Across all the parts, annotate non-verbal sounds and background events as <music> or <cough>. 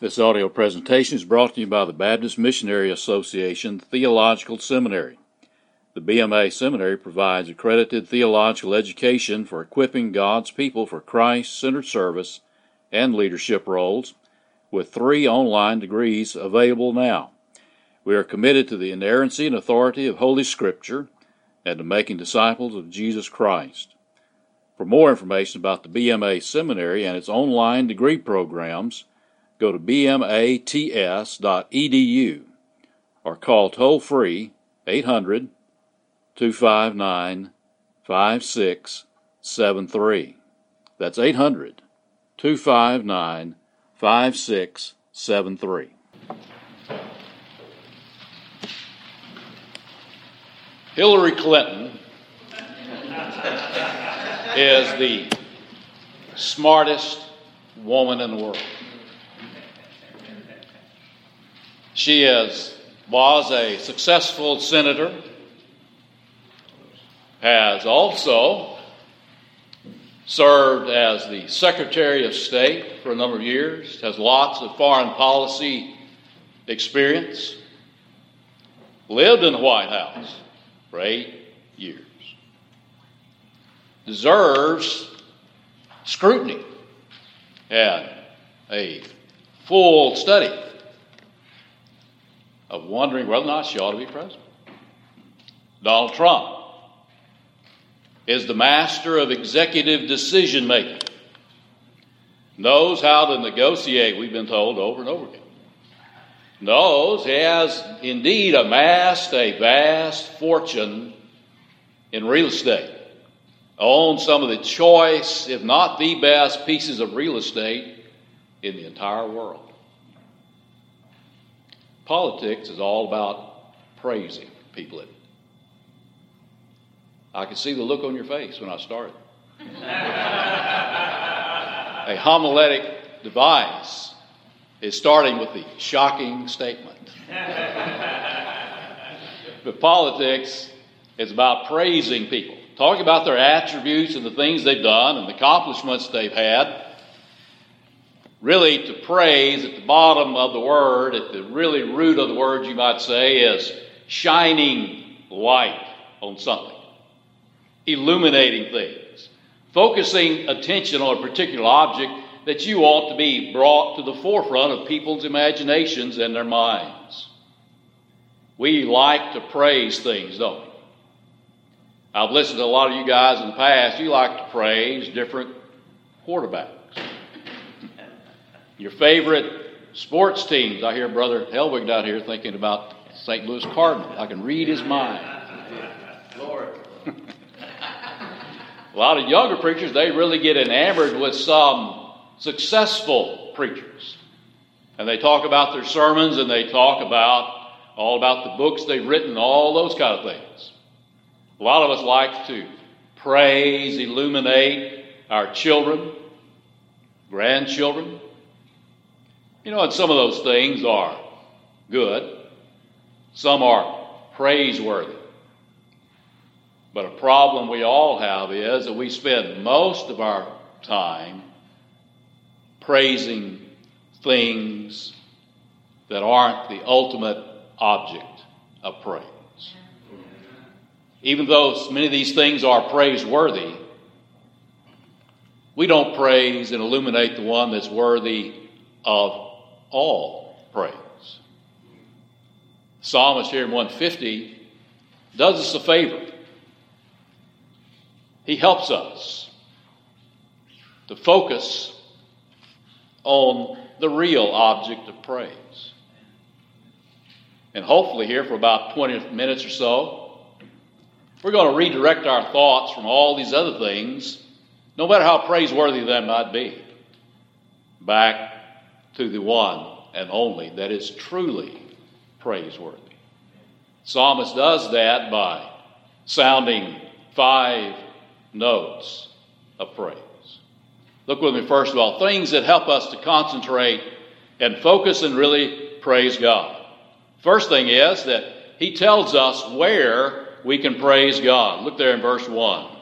This audio presentation is brought to you by the Baptist Missionary Association Theological Seminary. The BMA Seminary provides accredited theological education for equipping God's people for Christ centered service and leadership roles, with three online degrees available now. We are committed to the inerrancy and authority of Holy Scripture and to making disciples of Jesus Christ. For more information about the BMA Seminary and its online degree programs, go to bmats.edu or call toll free 800 259 5673. That's 800 259 5673. Hillary Clinton is the smartest woman in the world. She is, was a successful senator, has also served as the Secretary of State for a number of years, has lots of foreign policy experience, lived in the White House for eight years, deserves scrutiny and a full study of wondering whether or not she ought to be president. Donald Trump is the master of executive decision making, knows how to negotiate, we've been told over and over again. Knows he has indeed amassed a vast fortune in real estate, owns some of the choice, if not the best, pieces of real estate in the entire world. Politics is all about praising people. I could see the look on your face when I started. a homiletic device is starting with the shocking statement. but politics is about praising people, talking about their attributes and the things they've done and the accomplishments they've had really to praise at the bottom of the word, at the really root of the word, you might say, is shining light on something, illuminating things, focusing attention on a particular object that you ought to be brought to the forefront of people's imaginations and their minds. We like to praise things, don't we? I've listened to a lot of you guys in the past. You like to praise different quarterbacks your favorite sports teams. I hear Brother Helwig down here thinking about St. Louis Cardinals. I can read his mind. Lord. <laughs> A lot of younger preachers, they really get enamored with some successful preachers. And they talk about their sermons and they talk about all about the books they've written, all those kind of things. A lot of us like to praise, illuminate our children, grandchildren, you know, and some of those things are good, some are praiseworthy. But a problem we all have is that we spend most of our time praising things that aren't the ultimate object of praise. Even though many of these things are praiseworthy, we don't praise and illuminate the one that's worthy of all praise. Psalmist here in 150 does us a favor. He helps us to focus on the real object of praise. And hopefully, here for about 20 minutes or so, we're going to redirect our thoughts from all these other things, no matter how praiseworthy they might be, back to the one and only that is truly praiseworthy. Psalmist does that by sounding five notes of praise. Look with me, first of all, things that help us to concentrate and focus and really praise God. First thing is that he tells us where we can praise God. Look there in verse 1.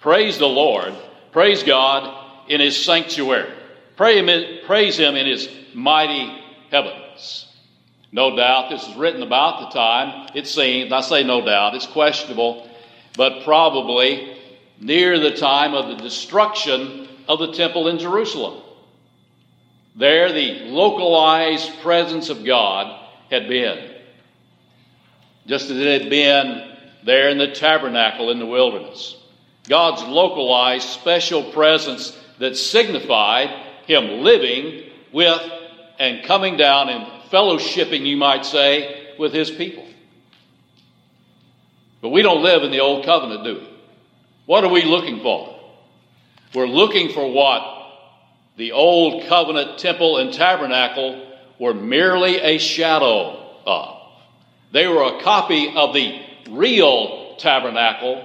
Praise the Lord, praise God in his sanctuary. Praise him in his mighty heavens. No doubt this is written about the time, it seems, I say no doubt, it's questionable, but probably near the time of the destruction of the temple in Jerusalem. There, the localized presence of God had been, just as it had been there in the tabernacle in the wilderness. God's localized special presence that signified Him living with and coming down and fellowshipping, you might say, with His people. But we don't live in the old covenant, do we? What are we looking for? We're looking for what the old covenant temple and tabernacle were merely a shadow of. They were a copy of the real tabernacle,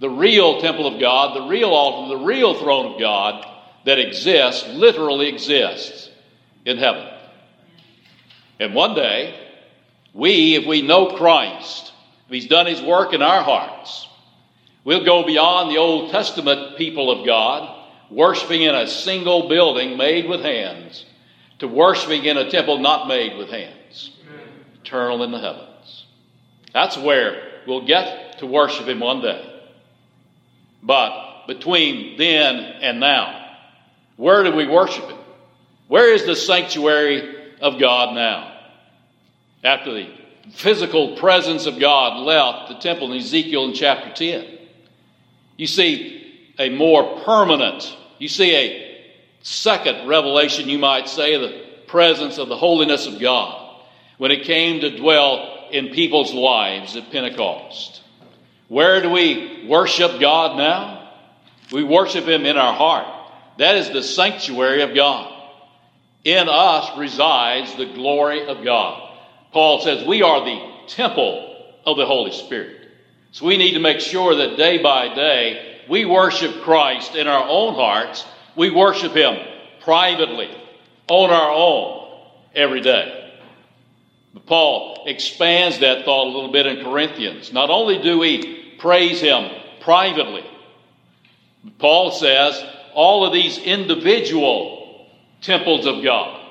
the real temple of God, the real altar, the real throne of God that exists, literally exists in heaven. And one day, we, if we know Christ, if He's done His work in our hearts, we'll go beyond the Old Testament people of God, worshiping in a single building made with hands, to worshiping in a temple not made with hands, eternal in the heavens. That's where we'll get to worship Him one day. But between then and now, where do we worship Him? Where is the sanctuary of God now? After the physical presence of God left the temple in Ezekiel in chapter 10. You see a more permanent, you see a second revelation, you might say, of the presence of the holiness of God when it came to dwell in people's lives at Pentecost. Where do we worship God now? We worship Him in our heart. That is the sanctuary of God. In us resides the glory of God. Paul says we are the temple of the Holy Spirit. So we need to make sure that day by day we worship Christ in our own hearts. We worship Him privately, on our own, every day. But Paul expands that thought a little bit in Corinthians. Not only do we praise Him privately, Paul says all of these individual temples of God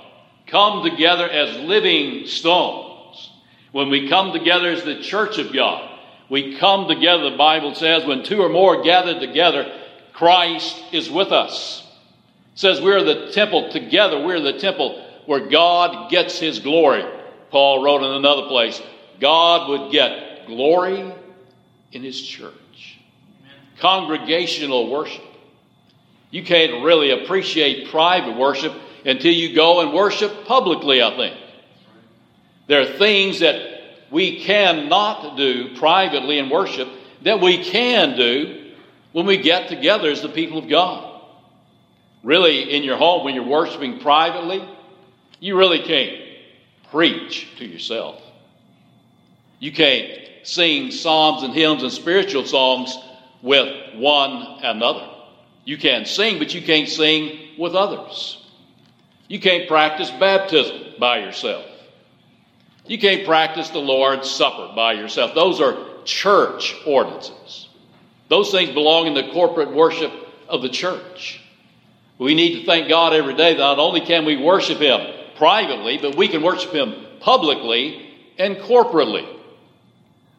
come together as living stones. When we come together as the church of God, we come together, the Bible says, when two or more gathered together, Christ is with us. It says we're the temple together, we're the temple where God gets his glory. Paul wrote in another place, God would get glory in his church. Congregational worship. You can't really appreciate private worship until you go and worship publicly, I think. There are things that we cannot do privately in worship that we can do when we get together as the people of God. Really, in your home, when you're worshiping privately, you really can't preach to yourself. You can't sing psalms and hymns and spiritual songs with one another. You can sing, but you can't sing with others. You can't practice baptism by yourself. You can't practice the Lord's Supper by yourself. Those are church ordinances. Those things belong in the corporate worship of the church. We need to thank God every day that not only can we worship Him privately, but we can worship Him publicly and corporately.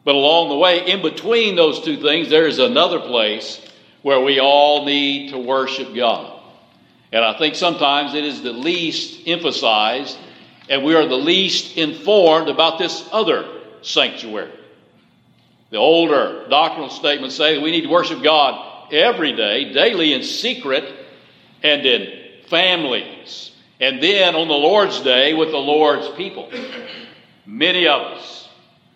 But along the way, in between those two things, there is another place where we all need to worship God. And I think sometimes it is the least emphasized, and we are the least informed about this other sanctuary. The older doctrinal statements say that we need to worship God every day, daily in secret and in families, and then on the Lord's day with the Lord's people. Many of us,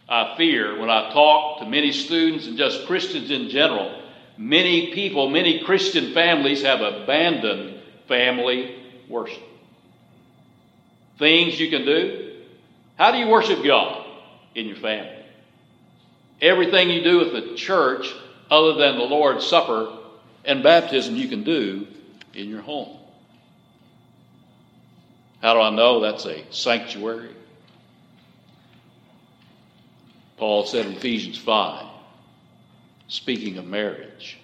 I fear, when I talk to many students and just Christians in general, many people, many Christian families have abandoned family worship. Things you can do. How do you worship God in your family? Everything you do with the church, other than the Lord's Supper and baptism, you can do in your home. How do I know that's a sanctuary? Paul said in Ephesians 5, speaking of marriage,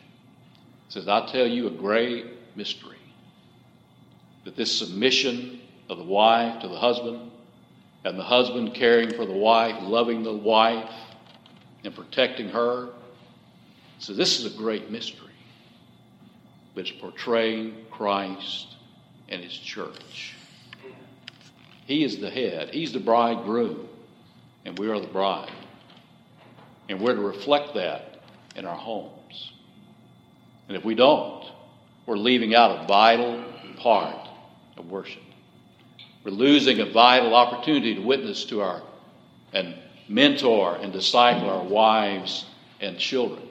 says, I tell you a great mystery that this submission of the wife to the husband, and the husband caring for the wife, loving the wife, and protecting her. So, this is a great mystery. But it's portraying Christ and His church. He is the head, He's the bridegroom, and we are the bride. And we're to reflect that in our homes. And if we don't, we're leaving out a vital part of worship. We're losing a vital opportunity to witness to our and mentor and disciple our wives and children.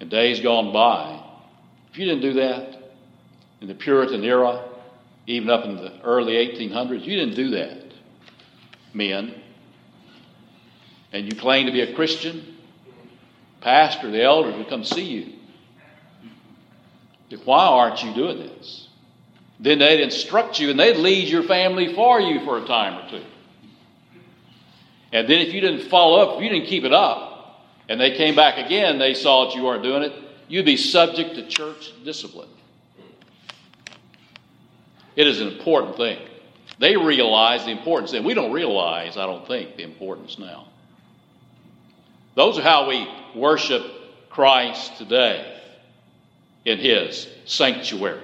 In days gone by, if you didn't do that in the Puritan era, even up in the early 1800s, you didn't do that, men. And you claim to be a Christian, pastor, the elders would come see you. Why aren't you doing this? Then they'd instruct you and they'd lead your family for you for a time or two. And then if you didn't follow up, if you didn't keep it up, and they came back again, they saw that you weren't doing it, you'd be subject to church discipline. It is an important thing. They realize the importance, and we don't realize, I don't think, the importance now. Those are how we worship Christ today in His sanctuary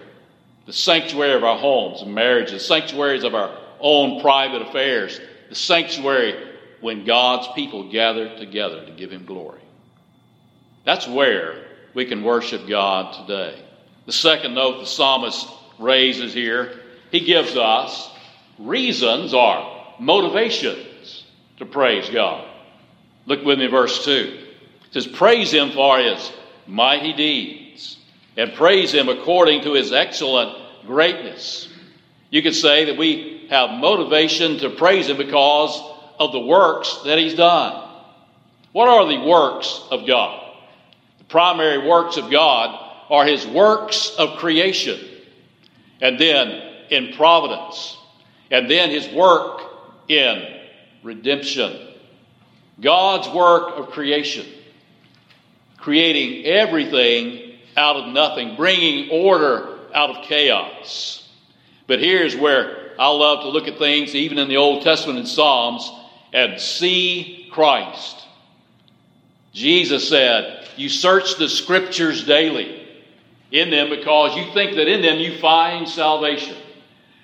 the sanctuary of our homes and marriages, the sanctuaries of our own private affairs, the sanctuary when God's people gather together to give Him glory. That's where we can worship God today. The second note the psalmist raises here, he gives us reasons or motivations to praise God. Look with me, verse 2. It says, Praise Him for His mighty deeds and praise Him according to His excellent greatness. You could say that we have motivation to praise Him because of the works that He's done. What are the works of God? The primary works of God are His works of creation, and then in providence, and then His work in redemption. God's work of creation, creating everything out of nothing, bringing order out of chaos. But here's where I love to look at things, even in the Old Testament and Psalms, and see Christ. Jesus said, You search the scriptures daily in them because you think that in them you find salvation.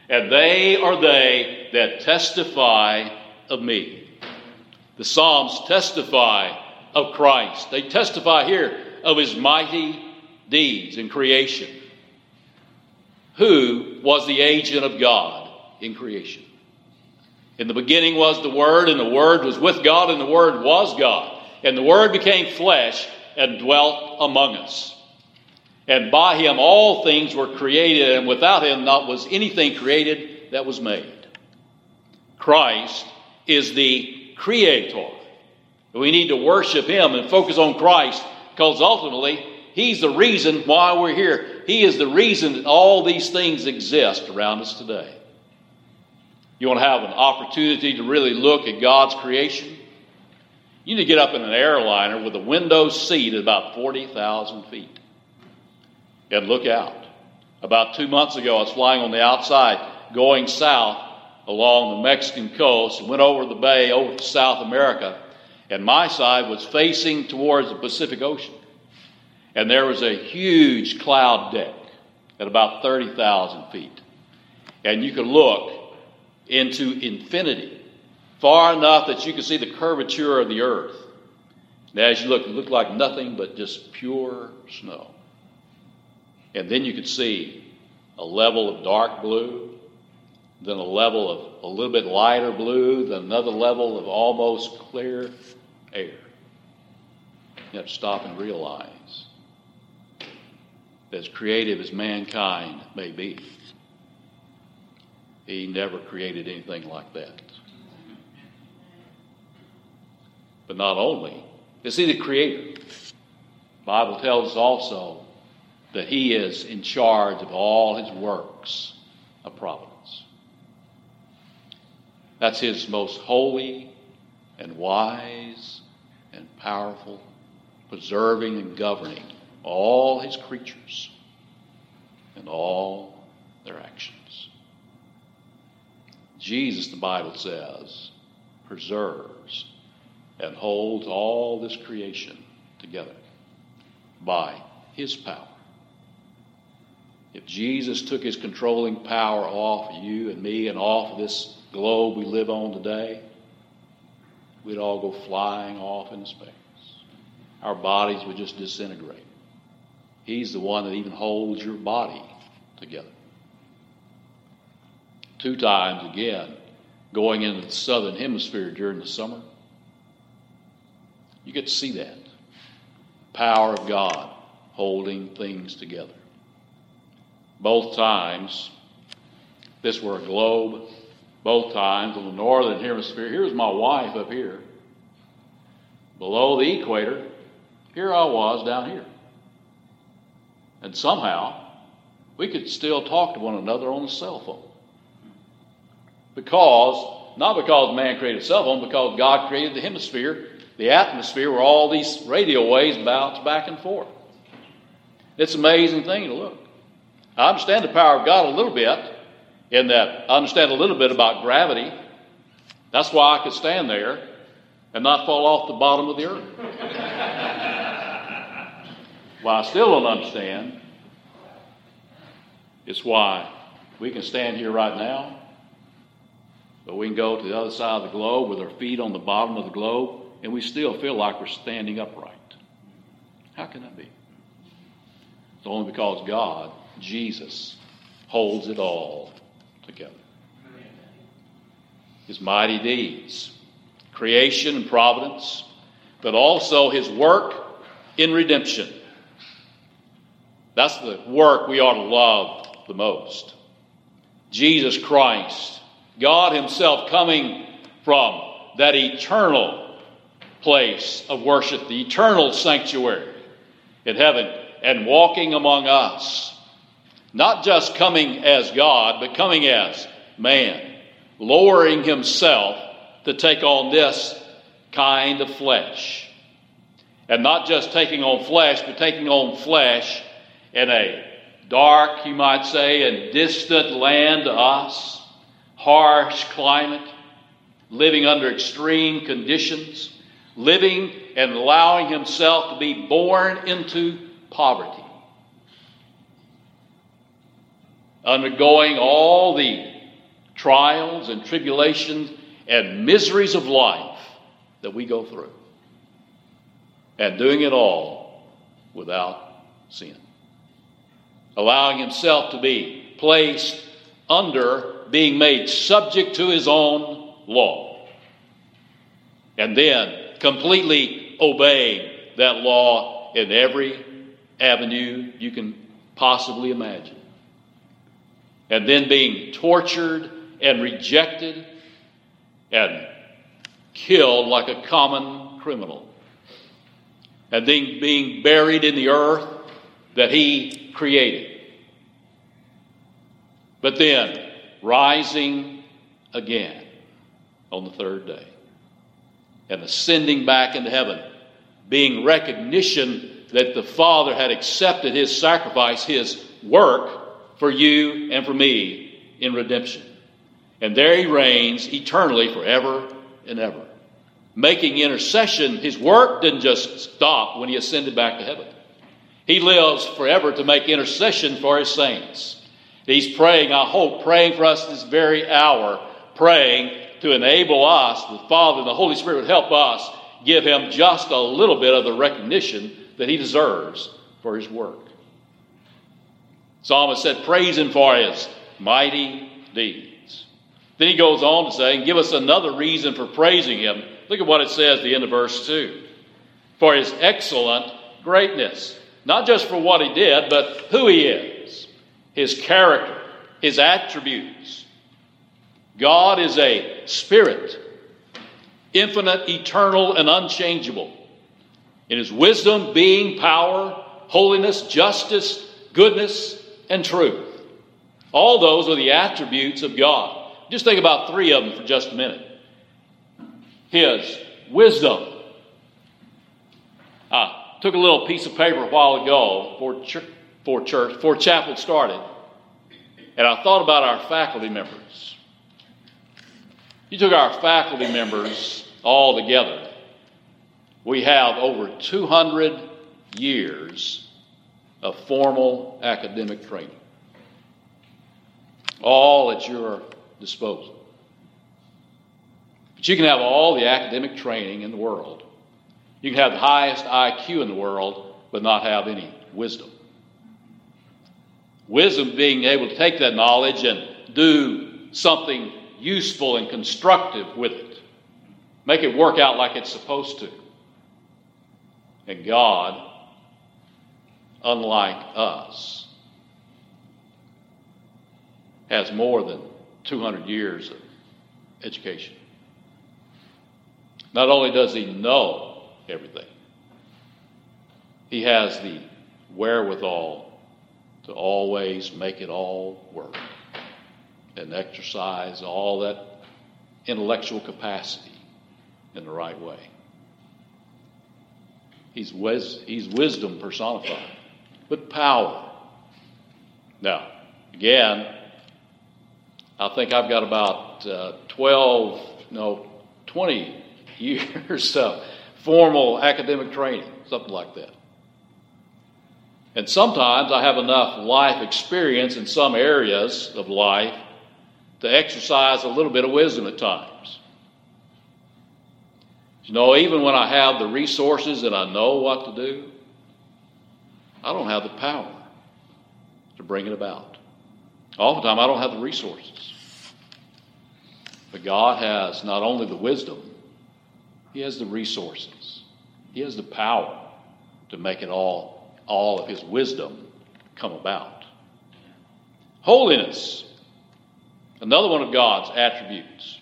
And they are they that testify of me. The Psalms testify of Christ. They testify here of his mighty deeds in creation. Who was the agent of God in creation? In the beginning was the Word, and the Word was with God, and the Word was God. And the Word became flesh and dwelt among us. And by him all things were created, and without him not was anything created that was made. Christ is the creator. We need to worship him and focus on Christ because ultimately He's the reason why we're here. He is the reason that all these things exist around us today. You want to have an opportunity to really look at God's creation? You need to get up in an airliner with a window seat at about 40,000 feet and look out. About two months ago, I was flying on the outside going south along the Mexican coast and went over the bay over to South America, and my side was facing towards the Pacific Ocean. And there was a huge cloud deck at about 30,000 feet. And you could look into infinity, far enough that you could see the curvature of the earth. And as you look, it looked like nothing but just pure snow. And then you could see a level of dark blue, then a level of a little bit lighter blue, then another level of almost clear air. You have to stop and realize as creative as mankind may be, he never created anything like that. But not only is he the creator, the Bible tells us also that he is in charge of all his works of providence. That's his most holy and wise and powerful, preserving and governing all his creatures and all their actions. Jesus, the Bible says, preserves and holds all this creation together by his power. If Jesus took his controlling power off you and me and off this globe we live on today, we'd all go flying off into space. Our bodies would just disintegrate. He's the one that even holds your body together. Two times again, going into the southern hemisphere during the summer, you get to see that. Power of God holding things together. Both times, this were a globe. Both times in the northern hemisphere. Here's my wife up here. Below the equator, here I was down here. And somehow, we could still talk to one another on the cell phone. Because, not because man created a cell phone, because God created the hemisphere, the atmosphere where all these radio waves bounce back and forth. It's an amazing thing to look. I understand the power of God a little bit, in that I understand a little bit about gravity. That's why I could stand there and not fall off the bottom of the earth. <laughs> Why I still don't understand is why we can stand here right now, but we can go to the other side of the globe with our feet on the bottom of the globe, and we still feel like we're standing upright. How can that be? It's only because God, Jesus, holds it all together. His mighty deeds, creation and providence, but also his work in redemption. That's the work we ought to love the most. Jesus Christ, God Himself coming from that eternal place of worship, the eternal sanctuary in heaven, and walking among us. Not just coming as God, but coming as man, lowering Himself to take on this kind of flesh. And not just taking on flesh, but taking on flesh in a dark, you might say, and distant land to us, harsh climate, living under extreme conditions, living and allowing himself to be born into poverty, undergoing all the trials and tribulations and miseries of life that we go through, and doing it all without sin. Allowing himself to be placed under being made subject to his own law, and then completely obeying that law in every avenue you can possibly imagine, and then being tortured and rejected and killed like a common criminal, and then being buried in the earth that he created. But then rising again on the third day and ascending back into heaven, being recognition that the Father had accepted his sacrifice, his work for you and for me in redemption. And there he reigns eternally forever and ever. Making intercession, his work didn't just stop when he ascended back to heaven. He lives forever to make intercession for his saints. He's praying, I hope, praying for us this very hour, praying to enable us, the Father and the Holy Spirit would help us give him just a little bit of the recognition that he deserves for his work. Psalmist said, Praise him for his mighty deeds. Then he goes on to say, and give us another reason for praising him. Look at what it says at the end of verse 2 for his excellent greatness. Not just for what he did, but who he is, his character, his attributes. God is a spirit, infinite, eternal, and unchangeable. In his wisdom, being, power, holiness, justice, goodness, and truth. All those are the attributes of God. Just think about three of them for just a minute. His wisdom. I took a little piece of paper a while ago for, ch- for church, before chapel started, and I thought about our faculty members. You took our faculty members all together. We have over 200 years of formal academic training, all at your disposal. But you can have all the academic training in the world. You can have the highest IQ in the world, but not have any wisdom. Wisdom being able to take that knowledge and do something useful and constructive with it, make it work out like it's supposed to. And God, unlike us, has more than 200 years of education. Not only does he know everything, he has the wherewithal to always make it all work and exercise all that intellectual capacity in the right way. He's, wis- he's wisdom personified, but power. Now, again, I think I've got about uh, 12, no, 20 <laughs> years of formal academic training, something like that. And sometimes I have enough life experience in some areas of life to exercise a little bit of wisdom at times. You know, even when I have the resources and I know what to do, I don't have the power to bring it about. Oftentimes, I don't have the resources. But God has not only the wisdom, He has the resources, He has the power to make it all, all of His wisdom come about. Holiness Another one of God's attributes.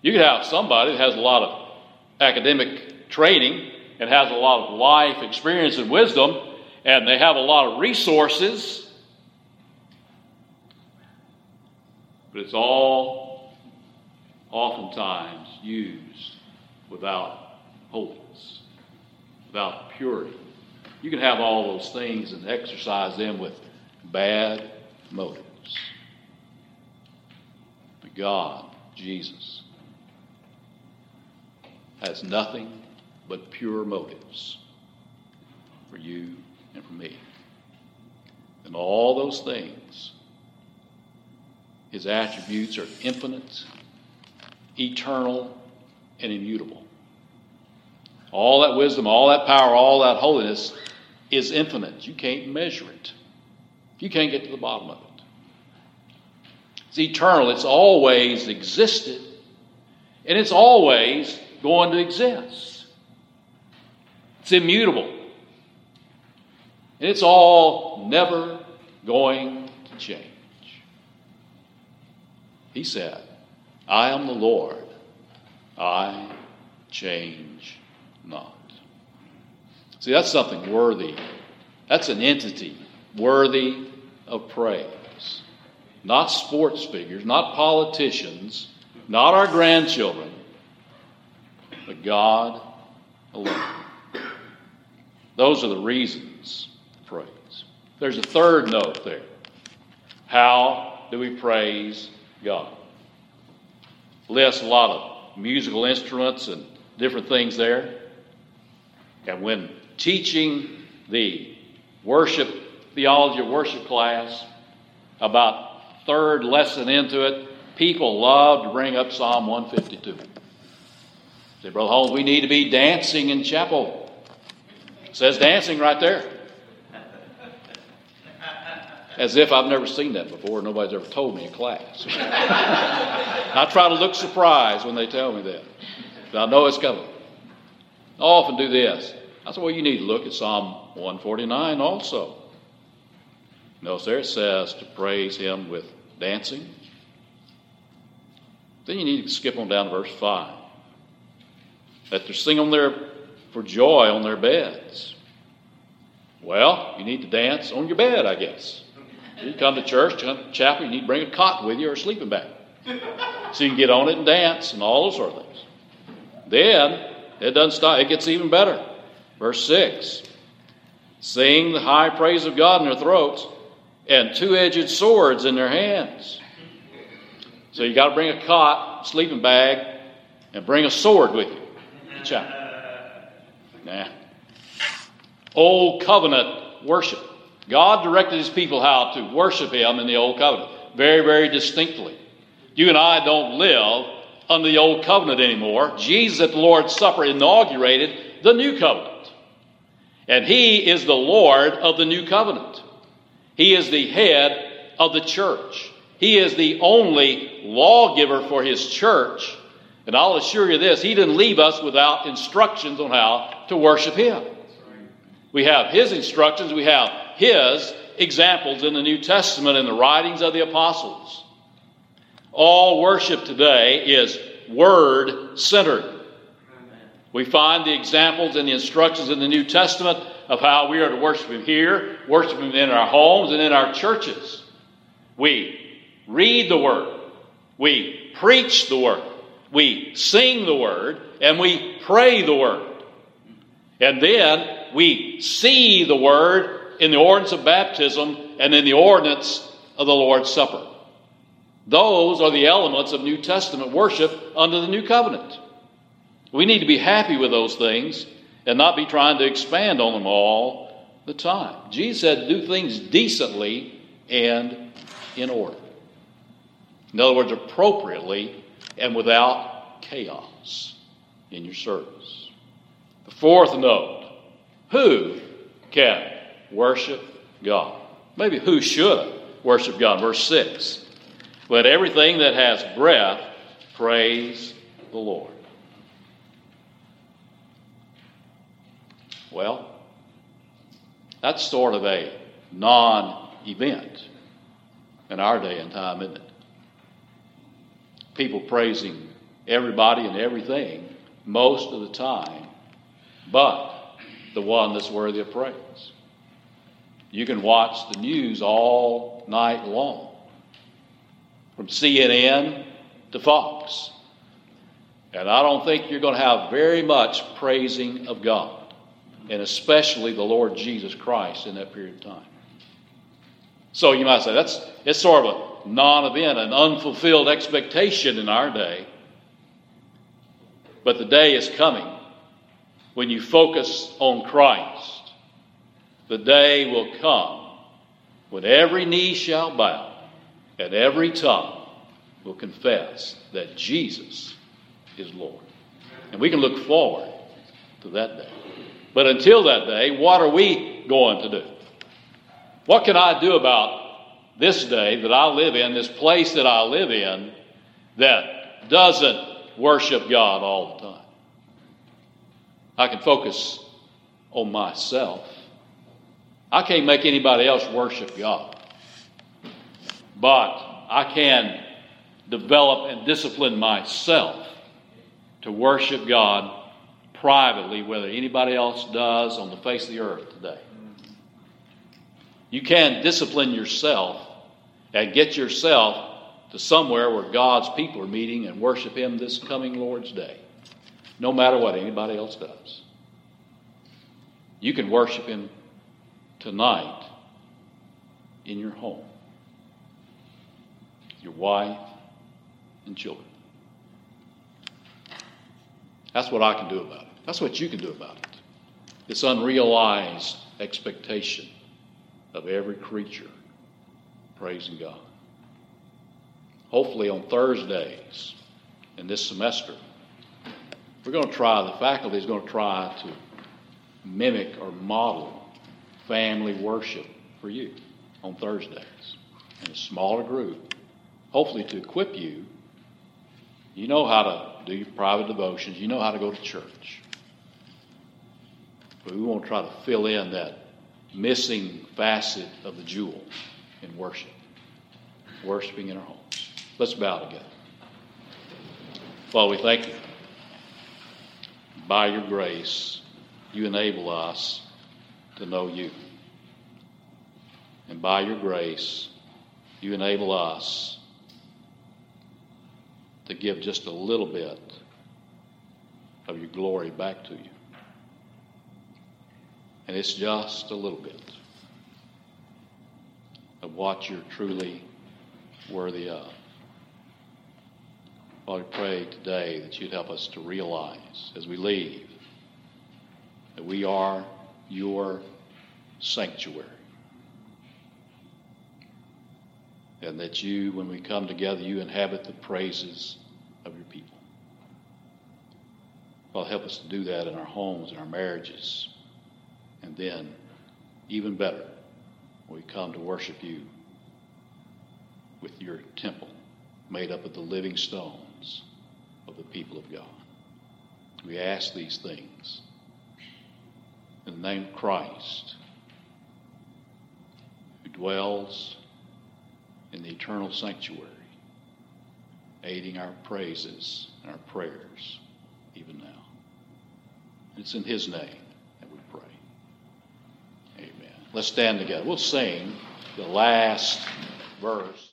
You could have somebody that has a lot of academic training and has a lot of life experience and wisdom, and they have a lot of resources, but it's all oftentimes used without holiness, without purity. You can have all those things and exercise them with bad motives. But God, Jesus, has nothing but pure motives for you and for me. And all those things, his attributes are infinite, eternal, and immutable. All that wisdom, all that power, all that holiness is infinite. You can't measure it. You can't get to the bottom of it. It's eternal, it's always existed, and it's always going to exist. It's immutable. And it's all never going to change. He said, I am the Lord, I change not. See, that's something worthy. That's an entity worthy of praise not sports figures, not politicians, not our grandchildren, but God alone. Those are the reasons praise. There's a third note there. How do we praise God? Lists a lot of musical instruments and different things there. And when teaching the worship theology of worship class about third lesson into it, people love to bring up Psalm 152. Say, Brother Holmes, we need to be dancing in chapel. It says dancing right there. As if I've never seen that before. Nobody's ever told me in class. <laughs> I try to look surprised when they tell me that. But I know it's coming. I often do this. I said, well, you need to look at Psalm 149 also. Notice there it says to praise him with dancing. Then you need to skip on down to verse 5. That they're singing their, for joy on their beds. Well, you need to dance on your bed, I guess. You come to church, come to chapel, you need to bring a cot with you or a sleeping bag. So you can get on it and dance and all those sort of things. Then, it doesn't stop, it gets even better. Verse 6 Sing the high praise of God in their throats and two edged swords in their hands. So you got to bring a cot sleeping bag and bring a sword with you chapel. Nah. Old covenant worship. God directed his people how to worship him in the old covenant very, very distinctly. You and I don't live under the old covenant anymore. Jesus at the Lord's Supper inaugurated the new covenant. And he is the Lord of the new covenant. He is the head of the church. He is the only lawgiver for his church. And I'll assure you this he didn't leave us without instructions on how to worship him. We have his instructions, we have his examples in the New Testament and the writings of the apostles. All worship today is word centered. We find the examples and the instructions in the New Testament of how we are to worship Him here, worship Him in our homes and in our churches. We read the Word, we preach the Word, we sing the Word, and we pray the Word. And then we see the Word in the ordinance of baptism and in the ordinance of the Lord's Supper. Those are the elements of New Testament worship under the New Covenant. We need to be happy with those things and not be trying to expand on them all the time. Jesus said, do things decently and in order. In other words, appropriately and without chaos in your service. The fourth note who can worship God? Maybe who should worship God? Verse 6 Let everything that has breath praise the Lord. Well, that's sort of a non event in our day and time, isn't it? People praising everybody and everything most of the time, but the one that's worthy of praise. You can watch the news all night long, from CNN to Fox. And I don't think you're going to have very much praising of God and especially the Lord Jesus Christ in that period of time. So you might say that's it's sort of a non-event, an unfulfilled expectation in our day. But the day is coming when you focus on Christ. The day will come when every knee shall bow and every tongue will confess that Jesus is Lord. And we can look forward to that day. But until that day, what are we going to do? What can I do about this day that I live in, this place that I live in, that doesn't worship God all the time? I can focus on myself. I can't make anybody else worship God. But I can develop and discipline myself to worship God privately whether anybody else does on the face of the earth today. You can discipline yourself and get yourself to somewhere where God's people are meeting and worship Him this coming Lord's Day, no matter what anybody else does. You can worship Him tonight in your home, your wife and children. That's what I can do about it. That's what you can do about it. This unrealized expectation of every creature praising God. Hopefully, on Thursdays in this semester, we're going to try, the faculty is going to try to mimic or model family worship for you on Thursdays in a smaller group, hopefully to equip you. You know how to do your private devotions, you know how to go to church. But we want to try to fill in that missing facet of the jewel in worship, worshiping in our homes. Let's bow together. Father, we thank you. By your grace, you enable us to know you. And by your grace, you enable us to give just a little bit of your glory back to you. And it's just a little bit of what you're truly worthy of. Father, I pray today that you'd help us to realize as we leave that we are your sanctuary. And that you, when we come together, you inhabit the praises of your people. Father, help us to do that in our homes, in our marriages. And then, even better, we come to worship you with your temple made up of the living stones of the people of God. We ask these things in the name of Christ, who dwells in the eternal sanctuary, aiding our praises and our prayers even now. It's in His name that we pray. Amen. Let's stand together. We'll sing the last verse.